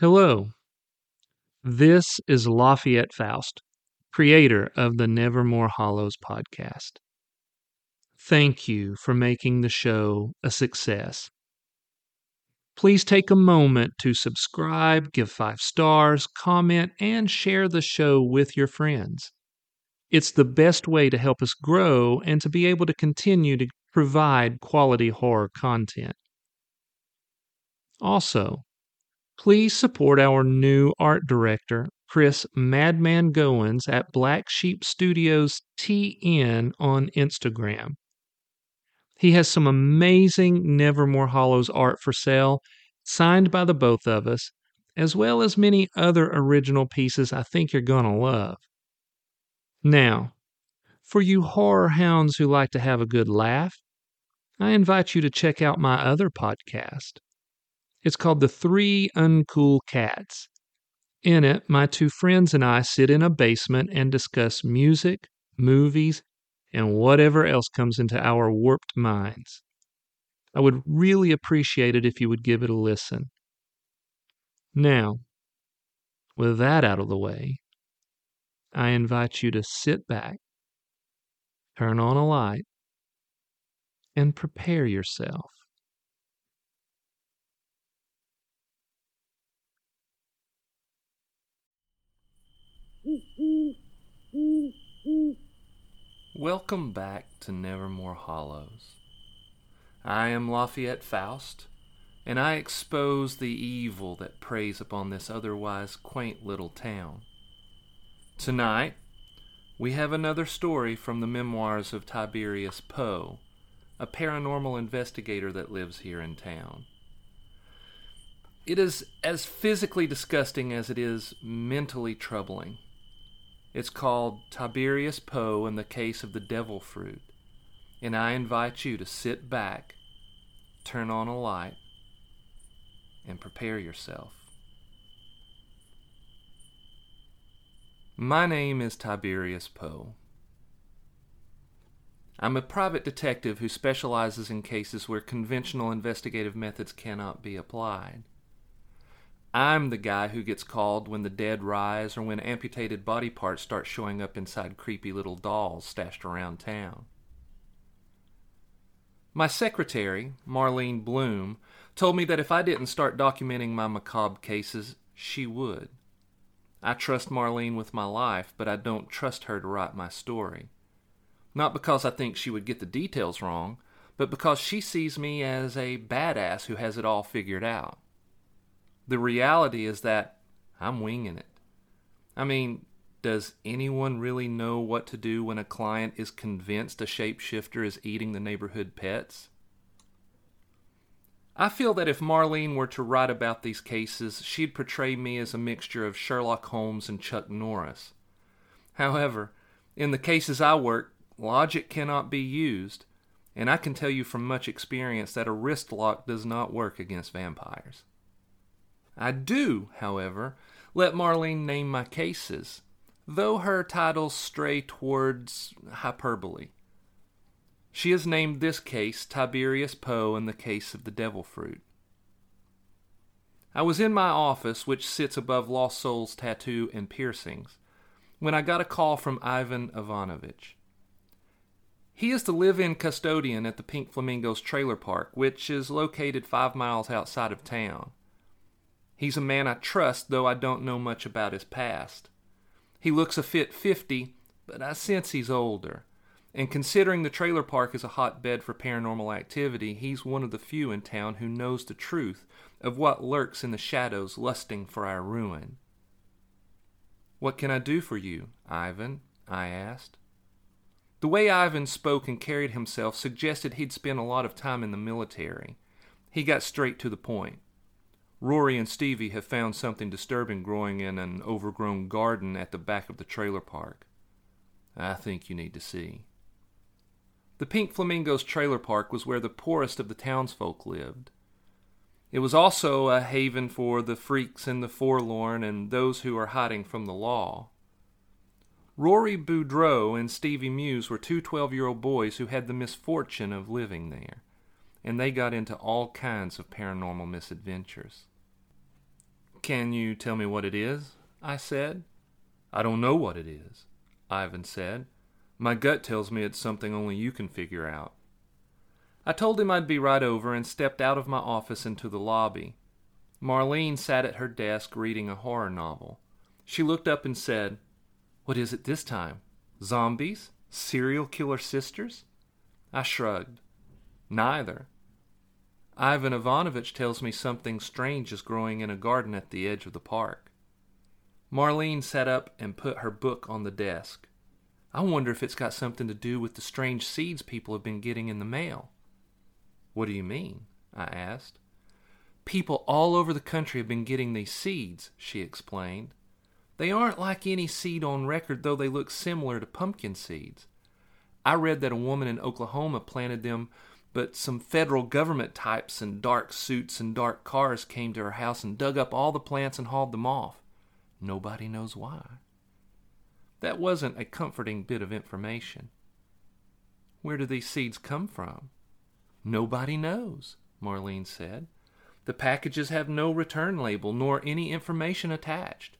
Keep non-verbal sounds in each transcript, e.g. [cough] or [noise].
Hello. This is Lafayette Faust, creator of the Nevermore Hollows podcast. Thank you for making the show a success. Please take a moment to subscribe, give five stars, comment, and share the show with your friends. It's the best way to help us grow and to be able to continue to provide quality horror content. Also, please support our new art director, Chris Madman Goins at Black Sheep Studios TN on Instagram. He has some amazing Nevermore Hollows art for sale, signed by the both of us, as well as many other original pieces I think you're going to love. Now, for you horror hounds who like to have a good laugh, I invite you to check out my other podcast. It's called The Three Uncool Cats. In it, my two friends and I sit in a basement and discuss music, movies, and whatever else comes into our warped minds. I would really appreciate it if you would give it a listen. Now, with that out of the way, I invite you to sit back, turn on a light, and prepare yourself. Welcome back to Nevermore Hollows. I am Lafayette Faust, and I expose the evil that preys upon this otherwise quaint little town. Tonight, we have another story from the memoirs of Tiberius Poe, a paranormal investigator that lives here in town. It is as physically disgusting as it is mentally troubling. It's called Tiberius Poe and the Case of the Devil Fruit. And I invite you to sit back, turn on a light, and prepare yourself. My name is Tiberius Poe. I'm a private detective who specializes in cases where conventional investigative methods cannot be applied. I'm the guy who gets called when the dead rise or when amputated body parts start showing up inside creepy little dolls stashed around town. My secretary, Marlene Bloom, told me that if I didn't start documenting my macabre cases, she would. I trust Marlene with my life, but I don't trust her to write my story. Not because I think she would get the details wrong, but because she sees me as a badass who has it all figured out. The reality is that I'm winging it. I mean, does anyone really know what to do when a client is convinced a shapeshifter is eating the neighborhood pets? I feel that if Marlene were to write about these cases, she'd portray me as a mixture of Sherlock Holmes and Chuck Norris. However, in the cases I work, logic cannot be used, and I can tell you from much experience that a wrist lock does not work against vampires. I do, however, let Marlene name my cases, though her titles stray towards hyperbole. She has named this case Tiberius Poe and the case of the devil fruit. I was in my office, which sits above Lost Souls Tattoo and Piercings, when I got a call from Ivan Ivanovich. He is the live in custodian at the Pink Flamingos trailer park, which is located five miles outside of town. He's a man I trust, though I don't know much about his past. He looks a fit 50, but I sense he's older. And considering the trailer park is a hotbed for paranormal activity, he's one of the few in town who knows the truth of what lurks in the shadows lusting for our ruin. What can I do for you, Ivan? I asked. The way Ivan spoke and carried himself suggested he'd spent a lot of time in the military. He got straight to the point. Rory and Stevie have found something disturbing growing in an overgrown garden at the back of the trailer park. I think you need to see. The Pink Flamingos trailer park was where the poorest of the townsfolk lived. It was also a haven for the freaks and the forlorn and those who are hiding from the law. Rory Boudreau and Stevie Muse were two twelve year old boys who had the misfortune of living there, and they got into all kinds of paranormal misadventures. Can you tell me what it is? I said. I don't know what it is, Ivan said. My gut tells me it's something only you can figure out. I told him I'd be right over and stepped out of my office into the lobby. Marlene sat at her desk reading a horror novel. She looked up and said, What is it this time? Zombies? Serial killer sisters? I shrugged. Neither. Ivan Ivanovich tells me something strange is growing in a garden at the edge of the park. Marlene sat up and put her book on the desk. I wonder if it's got something to do with the strange seeds people have been getting in the mail. What do you mean? I asked. People all over the country have been getting these seeds, she explained. They aren't like any seed on record, though they look similar to pumpkin seeds. I read that a woman in Oklahoma planted them, but some federal government types in dark suits and dark cars came to her house and dug up all the plants and hauled them off. Nobody knows why. That wasn't a comforting bit of information. Where do these seeds come from? Nobody knows, Marlene said. The packages have no return label nor any information attached.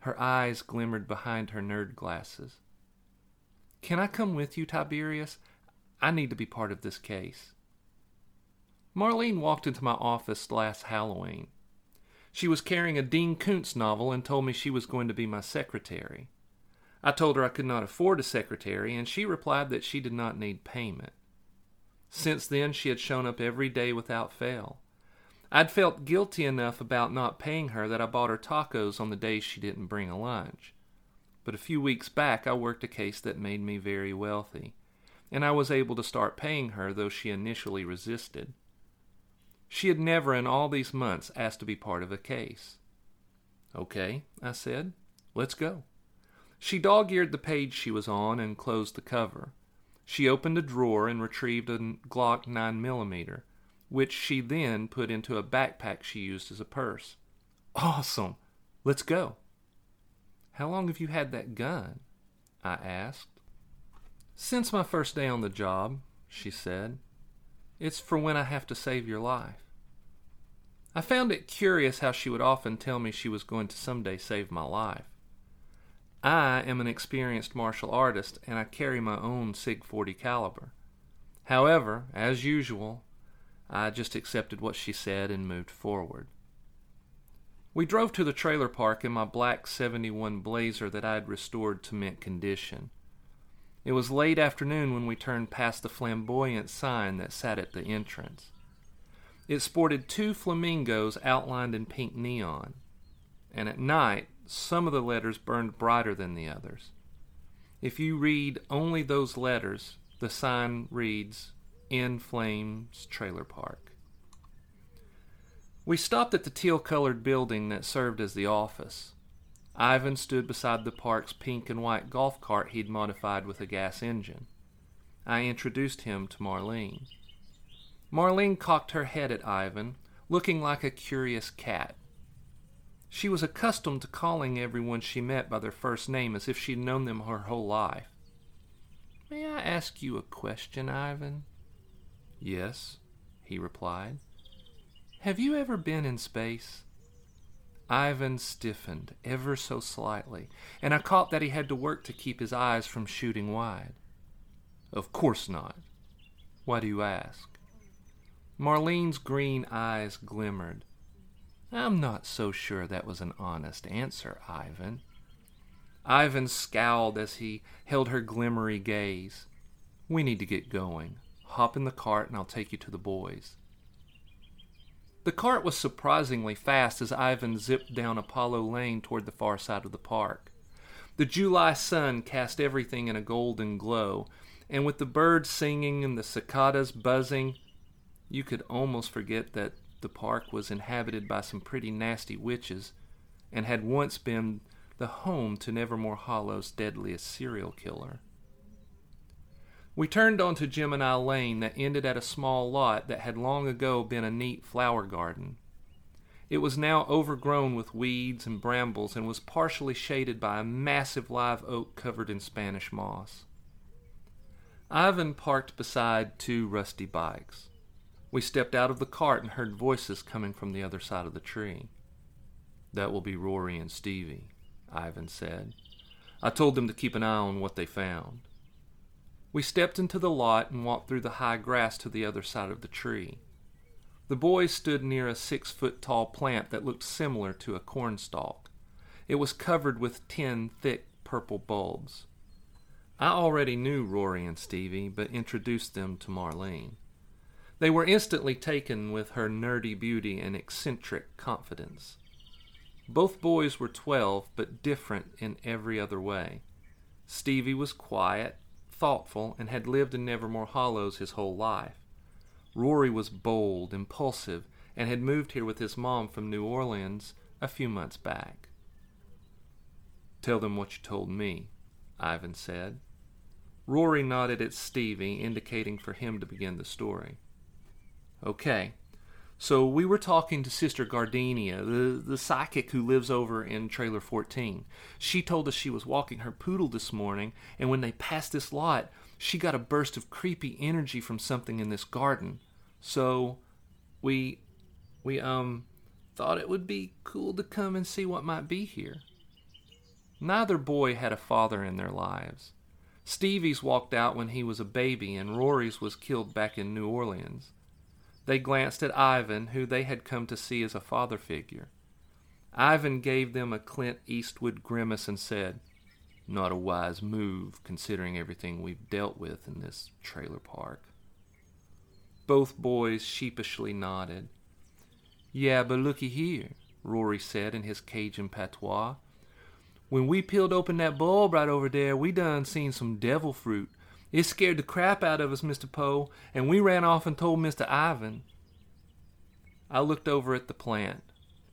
Her eyes glimmered behind her nerd glasses. Can I come with you, Tiberius? I need to be part of this case. Marlene walked into my office last Halloween. She was carrying a Dean Koontz novel and told me she was going to be my secretary. I told her I could not afford a secretary, and she replied that she did not need payment. Since then, she had shown up every day without fail. I'd felt guilty enough about not paying her that I bought her tacos on the days she didn't bring a lunch. But a few weeks back, I worked a case that made me very wealthy, and I was able to start paying her, though she initially resisted. She had never in all these months asked to be part of a case. Okay, I said, let's go. She dog eared the page she was on and closed the cover. She opened a drawer and retrieved a Glock 9mm which she then put into a backpack she used as a purse. Awesome! Let's go. How long have you had that gun? I asked. Since my first day on the job, she said. It's for when I have to save your life. I found it curious how she would often tell me she was going to someday save my life. I am an experienced martial artist and I carry my own SIG 40 caliber. However, as usual, I just accepted what she said and moved forward. We drove to the trailer park in my black 71 Blazer that I had restored to mint condition. It was late afternoon when we turned past the flamboyant sign that sat at the entrance. It sported two flamingos outlined in pink neon, and at night some of the letters burned brighter than the others. If you read only those letters, the sign reads in Flames Trailer Park. We stopped at the teal colored building that served as the office. Ivan stood beside the park's pink and white golf cart he'd modified with a gas engine. I introduced him to Marlene. Marlene cocked her head at Ivan, looking like a curious cat. She was accustomed to calling everyone she met by their first name as if she'd known them her whole life. May I ask you a question, Ivan? Yes, he replied. Have you ever been in space? Ivan stiffened ever so slightly, and I caught that he had to work to keep his eyes from shooting wide. Of course not. Why do you ask? Marlene's green eyes glimmered. I'm not so sure that was an honest answer, Ivan. Ivan scowled as he held her glimmery gaze. We need to get going. Hop in the cart and I'll take you to the boys. The cart was surprisingly fast as Ivan zipped down Apollo Lane toward the far side of the park. The July sun cast everything in a golden glow, and with the birds singing and the cicadas buzzing, you could almost forget that the park was inhabited by some pretty nasty witches and had once been the home to Nevermore Hollow's deadliest serial killer. We turned onto Gemini Lane that ended at a small lot that had long ago been a neat flower garden. It was now overgrown with weeds and brambles and was partially shaded by a massive live oak covered in Spanish moss. Ivan parked beside two rusty bikes. We stepped out of the cart and heard voices coming from the other side of the tree. That will be Rory and Stevie, Ivan said. I told them to keep an eye on what they found. We stepped into the lot and walked through the high grass to the other side of the tree. The boys stood near a six foot tall plant that looked similar to a cornstalk. It was covered with ten thick purple bulbs. I already knew Rory and Stevie, but introduced them to Marlene. They were instantly taken with her nerdy beauty and eccentric confidence. Both boys were twelve, but different in every other way. Stevie was quiet, thoughtful, and had lived in Nevermore Hollows his whole life. Rory was bold, impulsive, and had moved here with his mom from New Orleans a few months back. Tell them what you told me, Ivan said. Rory nodded at Stevie, indicating for him to begin the story. Okay, so we were talking to Sister Gardenia, the, the psychic who lives over in Trailer 14. She told us she was walking her poodle this morning, and when they passed this lot, she got a burst of creepy energy from something in this garden. So we we um thought it would be cool to come and see what might be here. Neither boy had a father in their lives. Stevie's walked out when he was a baby, and Rory's was killed back in New Orleans. They glanced at Ivan, who they had come to see as a father figure. Ivan gave them a Clint Eastwood grimace and said, Not a wise move, considering everything we've dealt with in this trailer park. Both boys sheepishly nodded. Yeah, but looky here, Rory said in his Cajun patois. When we peeled open that bulb right over there, we done seen some devil fruit. It scared the crap out of us, Mr. Poe, and we ran off and told Mr. Ivan. I looked over at the plant.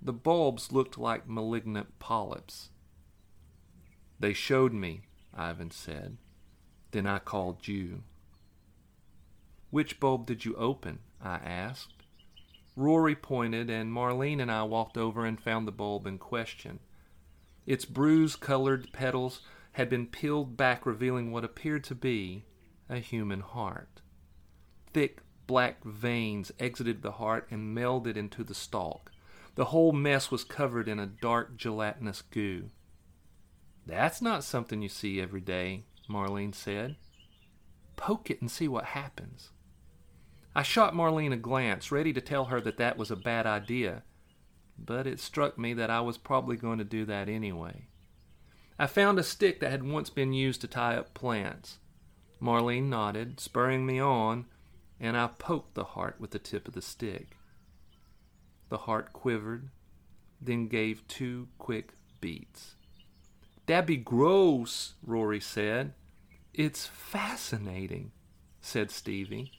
The bulbs looked like malignant polyps. They showed me, Ivan said. Then I called you. Which bulb did you open? I asked. Rory pointed, and Marlene and I walked over and found the bulb in question. Its bruise colored petals had been peeled back, revealing what appeared to be a human heart. Thick black veins exited the heart and melded into the stalk. The whole mess was covered in a dark gelatinous goo. That's not something you see every day, Marlene said. Poke it and see what happens. I shot Marlene a glance, ready to tell her that that was a bad idea, but it struck me that I was probably going to do that anyway. I found a stick that had once been used to tie up plants. Marlene nodded, spurring me on, and I poked the heart with the tip of the stick. The heart quivered, then gave two quick beats. That'd be gross, Rory said. It's fascinating, said Stevie.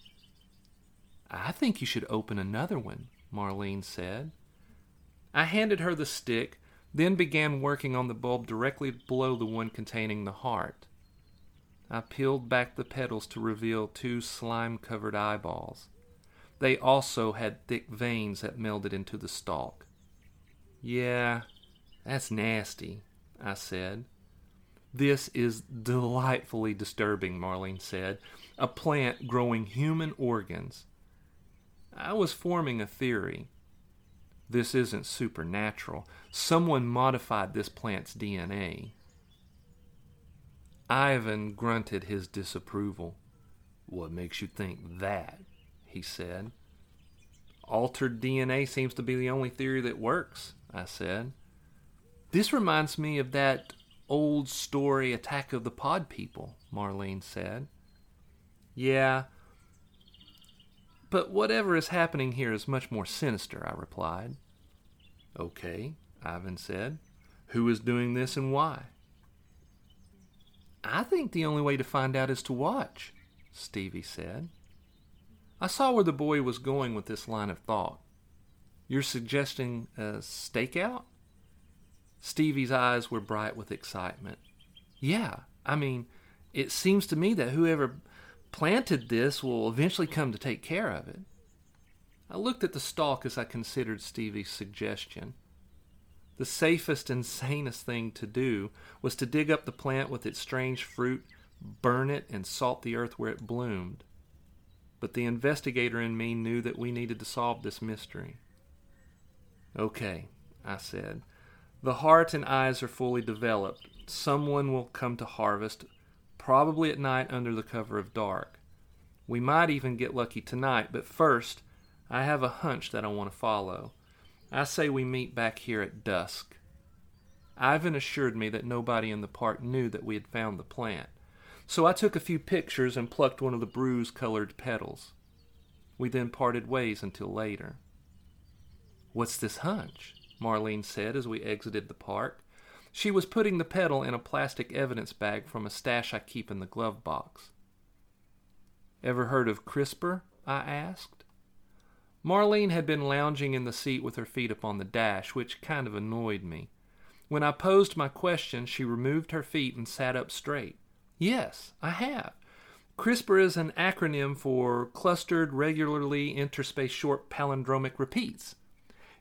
I think you should open another one, Marlene said. I handed her the stick, then began working on the bulb directly below the one containing the heart. I peeled back the petals to reveal two slime covered eyeballs. They also had thick veins that melded into the stalk. Yeah, that's nasty, I said. This is delightfully disturbing, Marlene said. A plant growing human organs. I was forming a theory. This isn't supernatural. Someone modified this plant's DNA. Ivan grunted his disapproval. What makes you think that? he said. Altered DNA seems to be the only theory that works, I said. This reminds me of that old story Attack of the Pod People, Marlene said. Yeah, but whatever is happening here is much more sinister, I replied. Okay, Ivan said. Who is doing this and why? I think the only way to find out is to watch, Stevie said. I saw where the boy was going with this line of thought. You're suggesting a stakeout? Stevie's eyes were bright with excitement. Yeah, I mean, it seems to me that whoever planted this will eventually come to take care of it. I looked at the stalk as I considered Stevie's suggestion. The safest and sanest thing to do was to dig up the plant with its strange fruit, burn it, and salt the earth where it bloomed. But the investigator in me knew that we needed to solve this mystery. Okay, I said. The heart and eyes are fully developed. Someone will come to harvest, probably at night under the cover of dark. We might even get lucky tonight, but first, I have a hunch that I want to follow. I say we meet back here at dusk. Ivan assured me that nobody in the park knew that we had found the plant, so I took a few pictures and plucked one of the bruise colored petals. We then parted ways until later. What's this hunch? Marlene said as we exited the park. She was putting the petal in a plastic evidence bag from a stash I keep in the glove box. Ever heard of CRISPR? I asked. Marlene had been lounging in the seat with her feet upon the dash, which kind of annoyed me. When I posed my question, she removed her feet and sat up straight. Yes, I have. CRISPR is an acronym for Clustered Regularly Interspaced Short Palindromic Repeats.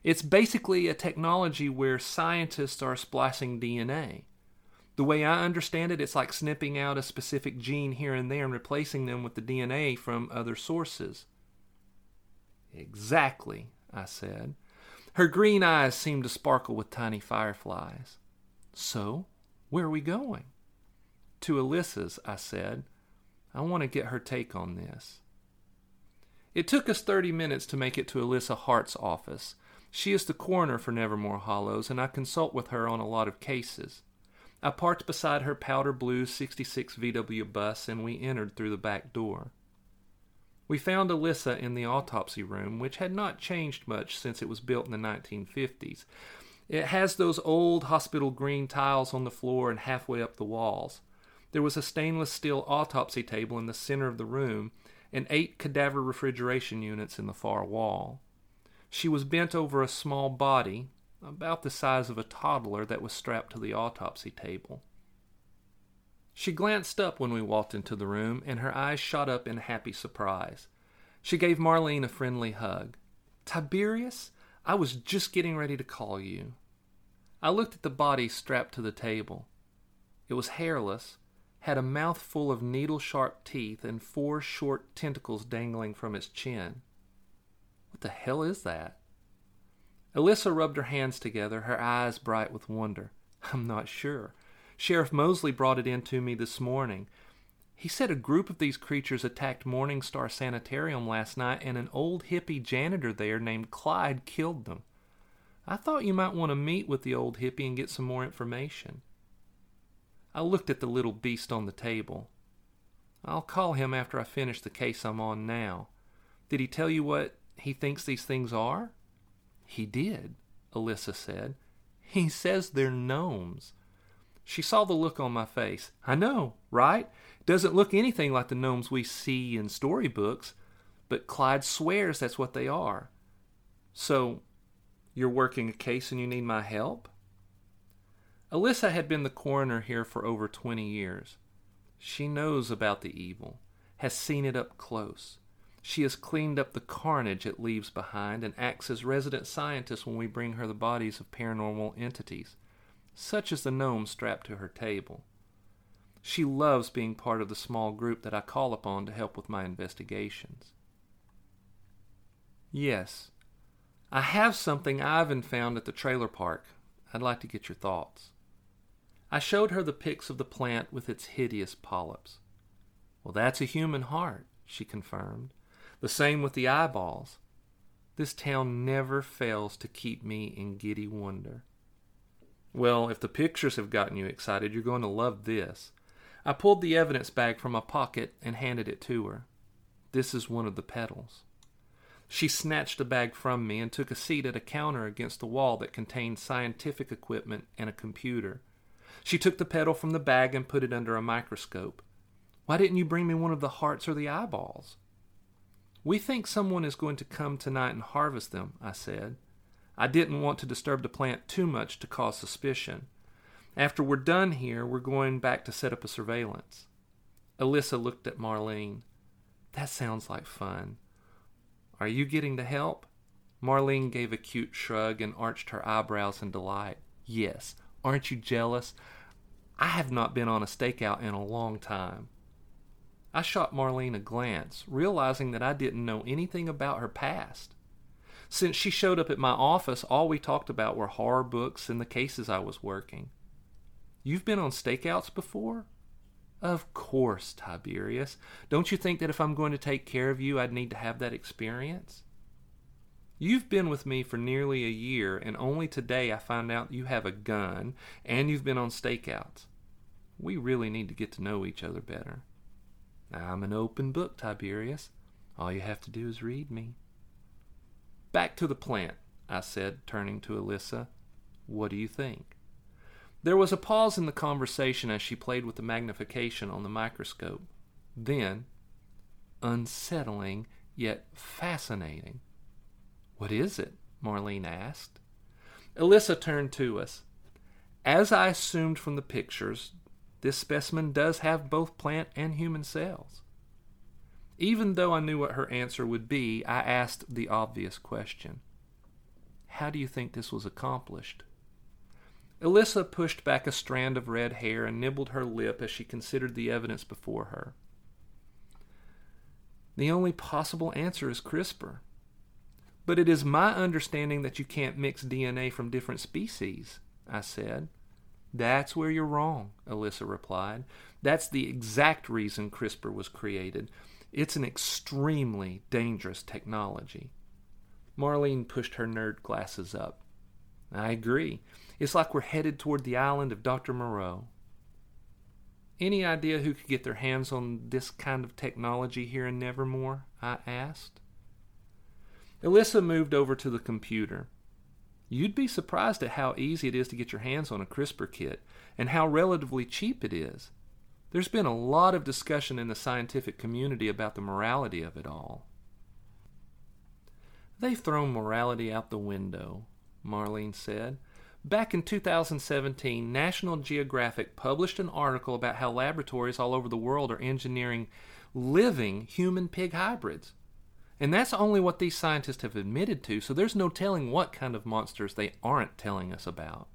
It's basically a technology where scientists are splicing DNA. The way I understand it, it's like snipping out a specific gene here and there and replacing them with the DNA from other sources. Exactly, I said. Her green eyes seemed to sparkle with tiny fireflies. So, where are we going? To Alyssa's, I said. I want to get her take on this. It took us 30 minutes to make it to Alyssa Hart's office. She is the coroner for Nevermore Hollows, and I consult with her on a lot of cases. I parked beside her powder blue 66 VW bus and we entered through the back door. We found Alyssa in the autopsy room, which had not changed much since it was built in the 1950s. It has those old hospital green tiles on the floor and halfway up the walls. There was a stainless steel autopsy table in the center of the room and eight cadaver refrigeration units in the far wall. She was bent over a small body, about the size of a toddler, that was strapped to the autopsy table. She glanced up when we walked into the room, and her eyes shot up in happy surprise. She gave Marlene a friendly hug. Tiberius, I was just getting ready to call you. I looked at the body strapped to the table. It was hairless, had a mouth full of needle sharp teeth, and four short tentacles dangling from its chin. What the hell is that? Alyssa rubbed her hands together, her eyes bright with wonder. I'm not sure. Sheriff Mosley brought it in to me this morning. He said a group of these creatures attacked Morningstar Sanitarium last night, and an old hippie janitor there named Clyde killed them. I thought you might want to meet with the old hippie and get some more information. I looked at the little beast on the table. I'll call him after I finish the case I'm on now. Did he tell you what he thinks these things are? He did, Alyssa said. He says they're gnomes. She saw the look on my face. I know, right? Doesn't look anything like the gnomes we see in storybooks, but Clyde swears that's what they are. So, you're working a case and you need my help? Alyssa had been the coroner here for over 20 years. She knows about the evil, has seen it up close. She has cleaned up the carnage it leaves behind and acts as resident scientist when we bring her the bodies of paranormal entities, such as the gnome strapped to her table. She loves being part of the small group that I call upon to help with my investigations. Yes, I have something Ivan found at the trailer park. I'd like to get your thoughts. I showed her the pics of the plant with its hideous polyps. Well, that's a human heart, she confirmed. The same with the eyeballs. This town never fails to keep me in giddy wonder. Well, if the pictures have gotten you excited, you're going to love this. I pulled the evidence bag from my pocket and handed it to her. This is one of the petals. She snatched the bag from me and took a seat at a counter against the wall that contained scientific equipment and a computer. She took the petal from the bag and put it under a microscope. Why didn't you bring me one of the hearts or the eyeballs? We think someone is going to come tonight and harvest them, I said. I didn't want to disturb the plant too much to cause suspicion. After we're done here, we're going back to set up a surveillance. Alyssa looked at Marlene. That sounds like fun. Are you getting to help? Marlene gave a cute shrug and arched her eyebrows in delight. Yes, aren't you jealous? I have not been on a stakeout in a long time. I shot Marlene a glance, realizing that I didn't know anything about her past. Since she showed up at my office, all we talked about were horror books and the cases I was working. You've been on stakeouts before? Of course, Tiberius. Don't you think that if I'm going to take care of you, I'd need to have that experience? You've been with me for nearly a year, and only today I find out you have a gun and you've been on stakeouts. We really need to get to know each other better. I'm an open book, Tiberius. All you have to do is read me. Back to the plant, I said, turning to Alyssa. What do you think? There was a pause in the conversation as she played with the magnification on the microscope. Then, unsettling yet fascinating. What is it? Marlene asked. Alyssa turned to us. As I assumed from the pictures, this specimen does have both plant and human cells. Even though I knew what her answer would be, I asked the obvious question How do you think this was accomplished? Alyssa pushed back a strand of red hair and nibbled her lip as she considered the evidence before her. The only possible answer is CRISPR. But it is my understanding that you can't mix DNA from different species, I said. That's where you're wrong, Alyssa replied. That's the exact reason CRISPR was created. It's an extremely dangerous technology. Marlene pushed her nerd glasses up. I agree. It's like we're headed toward the island of Dr. Moreau. Any idea who could get their hands on this kind of technology here in Nevermore? I asked. Alyssa moved over to the computer. You'd be surprised at how easy it is to get your hands on a CRISPR kit and how relatively cheap it is. There's been a lot of discussion in the scientific community about the morality of it all. They've thrown morality out the window, Marlene said. Back in 2017, National Geographic published an article about how laboratories all over the world are engineering living human pig hybrids. And that's only what these scientists have admitted to, so there's no telling what kind of monsters they aren't telling us about.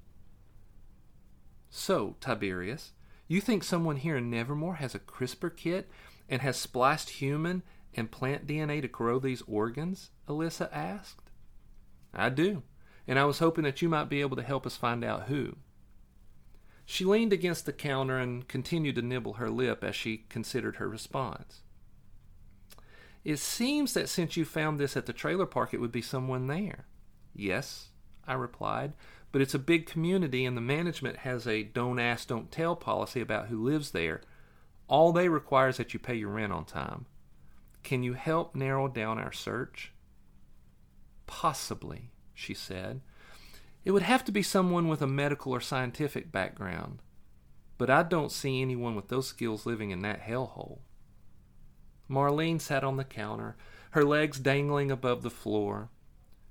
So, Tiberius, you think someone here in Nevermore has a CRISPR kit and has spliced human and plant DNA to grow these organs? Alyssa asked. I do, and I was hoping that you might be able to help us find out who. She leaned against the counter and continued to nibble her lip as she considered her response. It seems that since you found this at the trailer park, it would be someone there. Yes, I replied, but it's a big community and the management has a don't ask, don't tell policy about who lives there. All they require is that you pay your rent on time. Can you help narrow down our search? Possibly, she said. It would have to be someone with a medical or scientific background, but I don't see anyone with those skills living in that hellhole. Marlene sat on the counter, her legs dangling above the floor.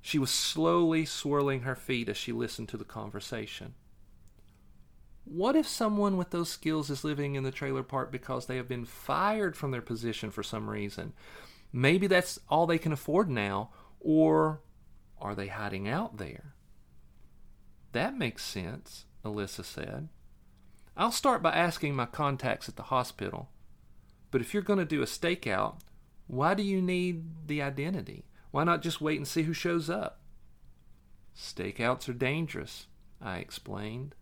She was slowly swirling her feet as she listened to the conversation. What if someone with those skills is living in the trailer park because they have been fired from their position for some reason? Maybe that's all they can afford now, or are they hiding out there? That makes sense, Alyssa said. I'll start by asking my contacts at the hospital. But if you're going to do a stakeout, why do you need the identity? Why not just wait and see who shows up? Stakeouts are dangerous, I explained.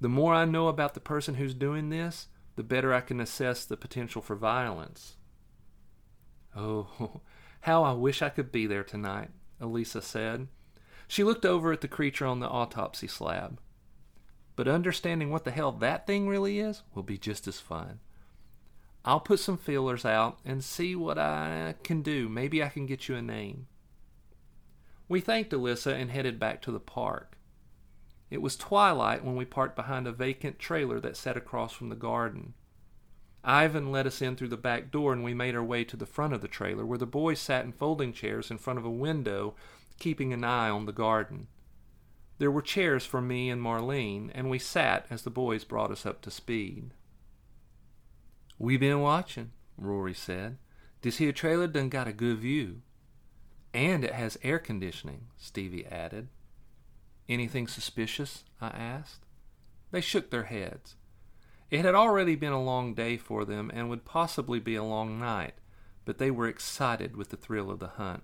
The more I know about the person who's doing this, the better I can assess the potential for violence. Oh, [laughs] how I wish I could be there tonight, Alyssa said. She looked over at the creature on the autopsy slab. But understanding what the hell that thing really is will be just as fun. I'll put some feelers out and see what I can do. Maybe I can get you a name. We thanked Alyssa and headed back to the park. It was twilight when we parked behind a vacant trailer that sat across from the garden. Ivan let us in through the back door and we made our way to the front of the trailer where the boys sat in folding chairs in front of a window, keeping an eye on the garden. There were chairs for me and Marlene, and we sat as the boys brought us up to speed. We been watching, Rory said. This here trailer done got a good view. And it has air conditioning, Stevie added. Anything suspicious? I asked. They shook their heads. It had already been a long day for them and would possibly be a long night, but they were excited with the thrill of the hunt.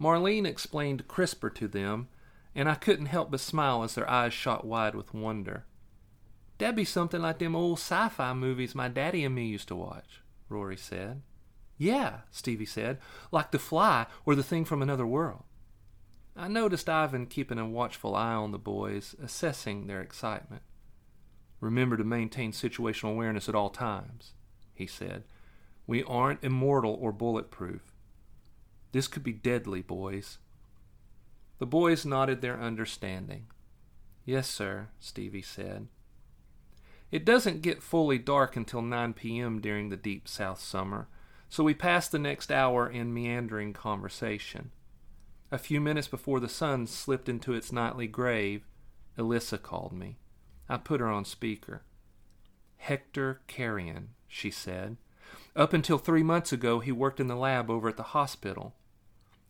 Marlene explained CRISPR to them, and I couldn't help but smile as their eyes shot wide with wonder. That'd be something like them old sci fi movies my daddy and me used to watch, Rory said. Yeah, Stevie said, like The Fly or The Thing from Another World. I noticed Ivan keeping a watchful eye on the boys, assessing their excitement. Remember to maintain situational awareness at all times, he said. We aren't immortal or bulletproof. This could be deadly, boys. The boys nodded their understanding. Yes, sir, Stevie said. It doesn't get fully dark until 9 p.m. during the deep south summer, so we passed the next hour in meandering conversation. A few minutes before the sun slipped into its nightly grave, Alyssa called me. I put her on speaker. Hector Carrion, she said. Up until three months ago, he worked in the lab over at the hospital.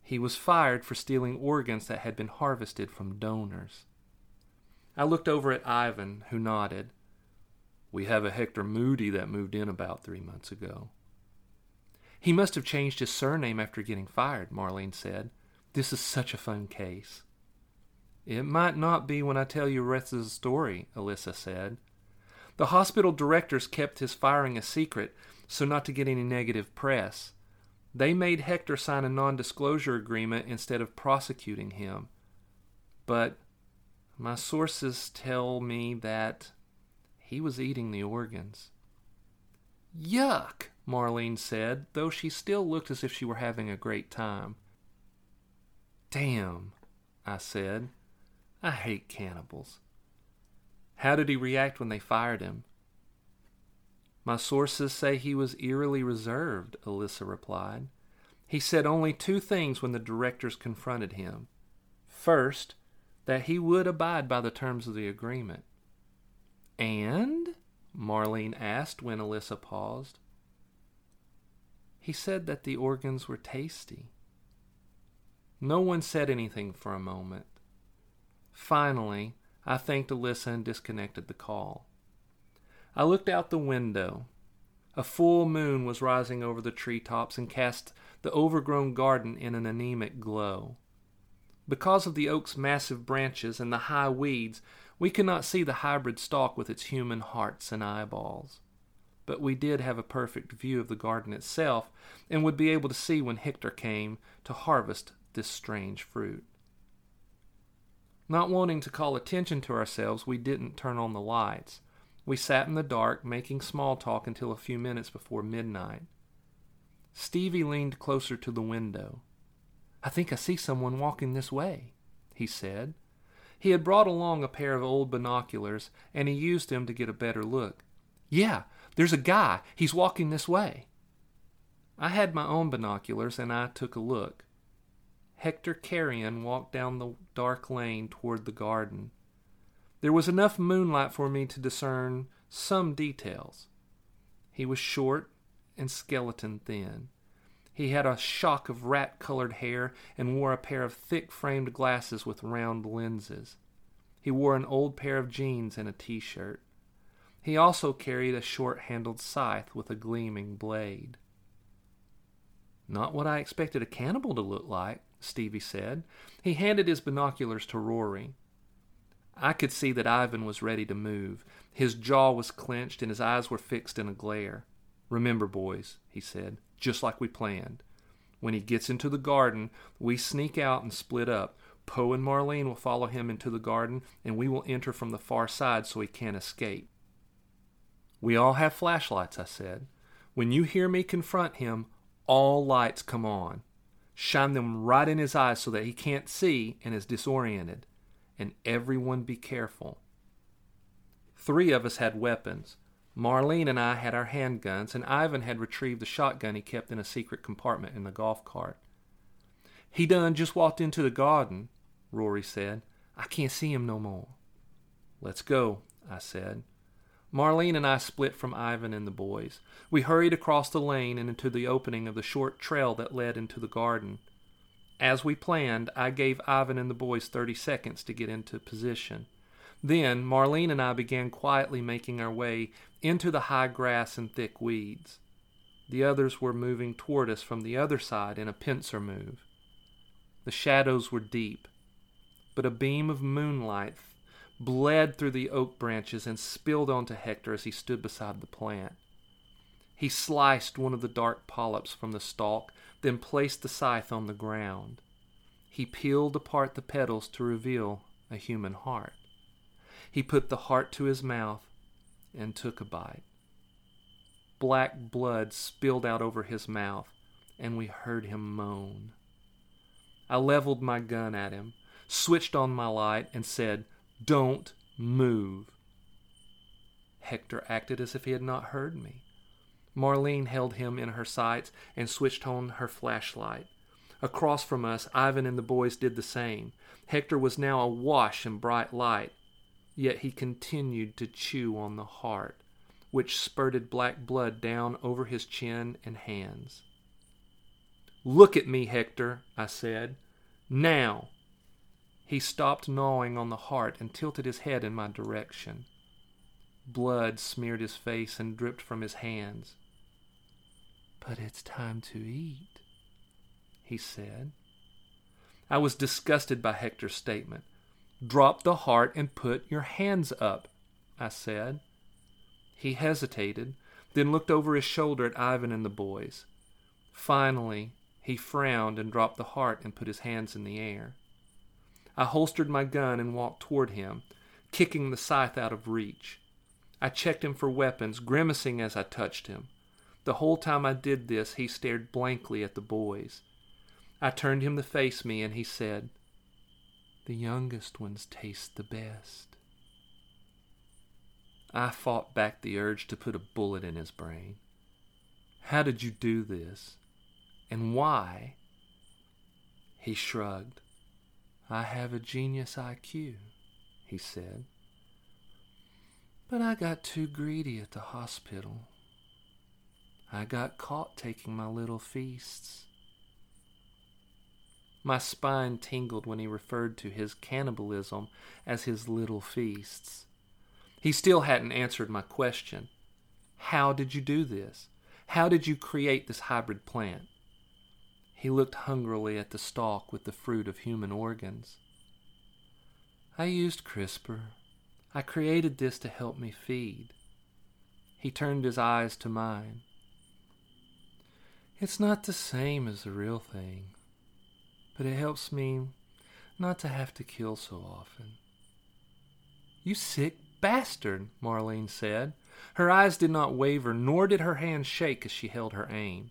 He was fired for stealing organs that had been harvested from donors. I looked over at Ivan, who nodded. We have a Hector Moody that moved in about three months ago. He must have changed his surname after getting fired, Marlene said. This is such a fun case. It might not be when I tell you the rest of the story, Alyssa said. The hospital directors kept his firing a secret so not to get any negative press. They made Hector sign a non disclosure agreement instead of prosecuting him. But my sources tell me that he was eating the organs. Yuck! Marlene said, though she still looked as if she were having a great time. Damn, I said. I hate cannibals. How did he react when they fired him? My sources say he was eerily reserved, Alyssa replied. He said only two things when the directors confronted him. First, that he would abide by the terms of the agreement. And? Marlene asked when Alyssa paused. He said that the organs were tasty. No one said anything for a moment. Finally, I thanked Alyssa and disconnected the call. I looked out the window. A full moon was rising over the tree tops and cast the overgrown garden in an anemic glow. Because of the oak's massive branches and the high weeds, we could not see the hybrid stalk with its human hearts and eyeballs but we did have a perfect view of the garden itself and would be able to see when Hector came to harvest this strange fruit. Not wanting to call attention to ourselves, we didn't turn on the lights. We sat in the dark, making small talk until a few minutes before midnight. Stevie leaned closer to the window. I think I see someone walking this way, he said. He had brought along a pair of old binoculars, and he used them to get a better look. Yeah, there's a guy. He's walking this way. I had my own binoculars and I took a look. Hector Carrion walked down the dark lane toward the garden. There was enough moonlight for me to discern some details. He was short and skeleton thin. He had a shock of rat colored hair and wore a pair of thick framed glasses with round lenses. He wore an old pair of jeans and a t shirt. He also carried a short handled scythe with a gleaming blade. Not what I expected a cannibal to look like, Stevie said. He handed his binoculars to Rory. I could see that Ivan was ready to move. His jaw was clenched and his eyes were fixed in a glare. Remember, boys, he said, just like we planned. When he gets into the garden, we sneak out and split up. Poe and Marlene will follow him into the garden, and we will enter from the far side so he can't escape. We all have flashlights, I said. When you hear me confront him, all lights come on. Shine them right in his eyes so that he can't see and is disoriented. And everyone be careful. Three of us had weapons. Marlene and I had our handguns, and Ivan had retrieved the shotgun he kept in a secret compartment in the golf cart. He done just walked into the garden, Rory said. I can't see him no more. Let's go, I said. Marlene and I split from Ivan and the boys. We hurried across the lane and into the opening of the short trail that led into the garden. As we planned, I gave Ivan and the boys 30 seconds to get into position. Then Marlene and I began quietly making our way into the high grass and thick weeds. The others were moving toward us from the other side in a pincer move. The shadows were deep, but a beam of moonlight bled through the oak branches and spilled onto Hector as he stood beside the plant. He sliced one of the dark polyps from the stalk, then placed the scythe on the ground. He peeled apart the petals to reveal a human heart. He put the heart to his mouth and took a bite. Black blood spilled out over his mouth, and we heard him moan. I leveled my gun at him, switched on my light, and said, Don't move. Hector acted as if he had not heard me. Marlene held him in her sights and switched on her flashlight. Across from us, Ivan and the boys did the same. Hector was now awash in bright light, yet he continued to chew on the heart, which spurted black blood down over his chin and hands. Look at me, Hector, I said. Now. He stopped gnawing on the heart and tilted his head in my direction. Blood smeared his face and dripped from his hands. But it's time to eat, he said. I was disgusted by Hector's statement. Drop the heart and put your hands up, I said. He hesitated, then looked over his shoulder at Ivan and the boys. Finally, he frowned and dropped the heart and put his hands in the air. I holstered my gun and walked toward him, kicking the scythe out of reach. I checked him for weapons, grimacing as I touched him. The whole time I did this, he stared blankly at the boys. I turned him to face me, and he said, The youngest ones taste the best. I fought back the urge to put a bullet in his brain. How did you do this? And why? He shrugged. I have a genius IQ, he said. But I got too greedy at the hospital. I got caught taking my little feasts. My spine tingled when he referred to his cannibalism as his little feasts. He still hadn't answered my question. How did you do this? How did you create this hybrid plant? He looked hungrily at the stalk with the fruit of human organs. I used CRISPR. I created this to help me feed. He turned his eyes to mine. It's not the same as the real thing, but it helps me not to have to kill so often. You sick bastard, Marlene said. Her eyes did not waver, nor did her hands shake as she held her aim.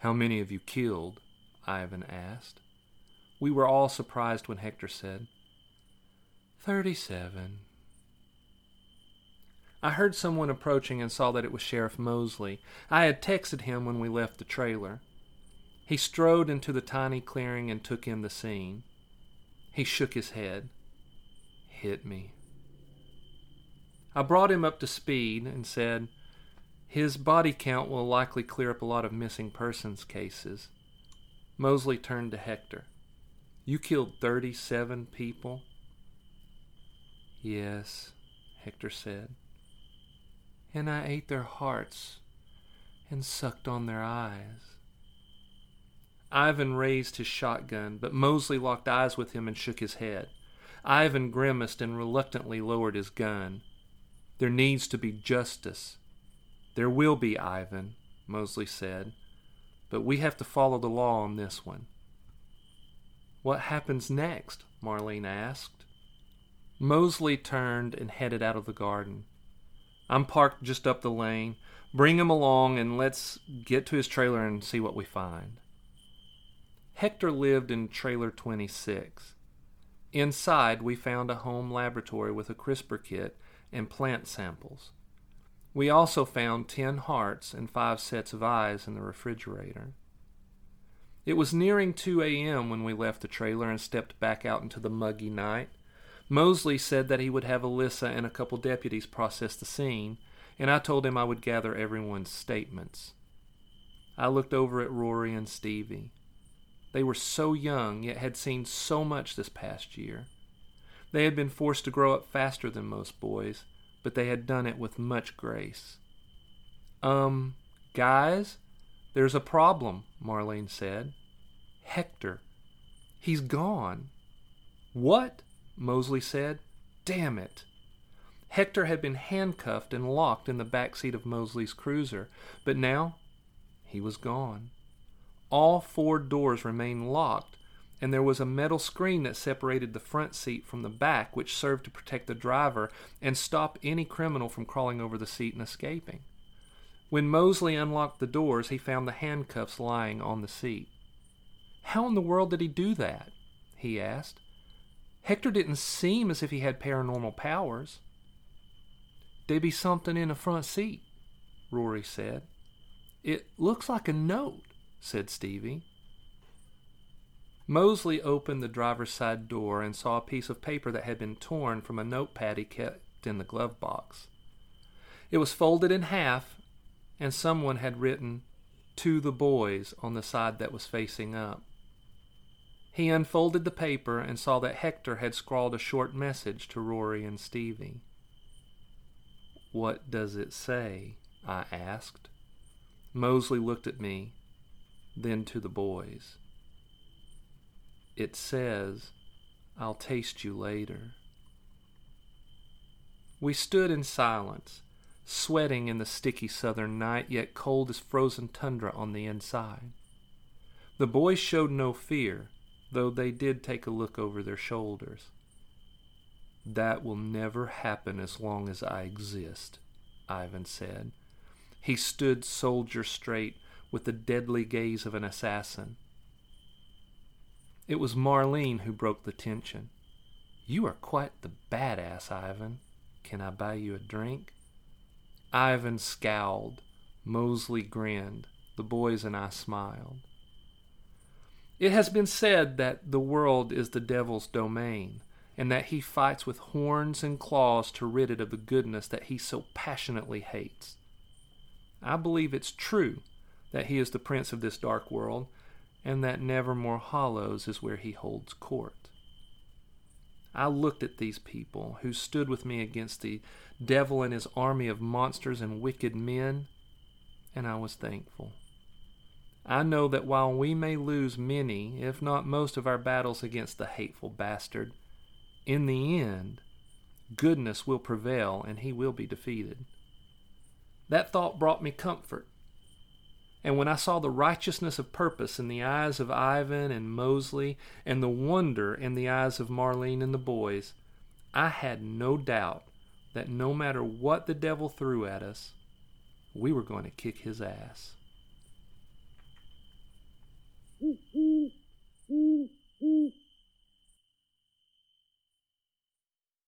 How many have you killed? Ivan asked. We were all surprised when Hector said, Thirty seven. I heard someone approaching and saw that it was Sheriff Mosley. I had texted him when we left the trailer. He strode into the tiny clearing and took in the scene. He shook his head. Hit me. I brought him up to speed and said, his body count will likely clear up a lot of missing persons cases. Mosley turned to Hector. You killed 37 people? Yes, Hector said. And I ate their hearts and sucked on their eyes. Ivan raised his shotgun, but Mosley locked eyes with him and shook his head. Ivan grimaced and reluctantly lowered his gun. There needs to be justice, there will be, Ivan, Mosley said, but we have to follow the law on this one. What happens next? Marlene asked. Mosley turned and headed out of the garden. I'm parked just up the lane. Bring him along and let's get to his trailer and see what we find. Hector lived in trailer 26. Inside, we found a home laboratory with a CRISPR kit and plant samples. We also found ten hearts and five sets of eyes in the refrigerator. It was nearing 2 a.m. when we left the trailer and stepped back out into the muggy night. Mosley said that he would have Alyssa and a couple deputies process the scene, and I told him I would gather everyone's statements. I looked over at Rory and Stevie. They were so young, yet had seen so much this past year. They had been forced to grow up faster than most boys, but they had done it with much grace. Um, guys, there's a problem, Marlene said. Hector. He's gone. What? Mosley said. Damn it. Hector had been handcuffed and locked in the back seat of Mosley's cruiser, but now he was gone. All four doors remained locked, and there was a metal screen that separated the front seat from the back, which served to protect the driver and stop any criminal from crawling over the seat and escaping. When Mosley unlocked the doors, he found the handcuffs lying on the seat. How in the world did he do that? he asked. Hector didn't seem as if he had paranormal powers. There be something in the front seat, Rory said. It looks like a note, said Stevie. Mosley opened the driver's side door and saw a piece of paper that had been torn from a notepad he kept in the glove box. It was folded in half, and someone had written, To the boys, on the side that was facing up. He unfolded the paper and saw that Hector had scrawled a short message to Rory and Stevie. What does it say? I asked. Mosley looked at me, then to the boys. It says, I'll taste you later. We stood in silence, sweating in the sticky southern night, yet cold as frozen tundra on the inside. The boys showed no fear, though they did take a look over their shoulders. That will never happen as long as I exist, Ivan said. He stood soldier straight with the deadly gaze of an assassin. It was Marlene who broke the tension. You are quite the badass, Ivan. Can I buy you a drink? Ivan scowled. Mosley grinned. The boys and I smiled. It has been said that the world is the devil's domain, and that he fights with horns and claws to rid it of the goodness that he so passionately hates. I believe it's true that he is the prince of this dark world, and that Nevermore Hollows is where he holds court. I looked at these people who stood with me against the devil and his army of monsters and wicked men, and I was thankful. I know that while we may lose many, if not most, of our battles against the hateful bastard, in the end, goodness will prevail and he will be defeated. That thought brought me comfort and when I saw the righteousness of purpose in the eyes of Ivan and Mosley, and the wonder in the eyes of Marlene and the boys, I had no doubt that no matter what the devil threw at us, we were going to kick his ass.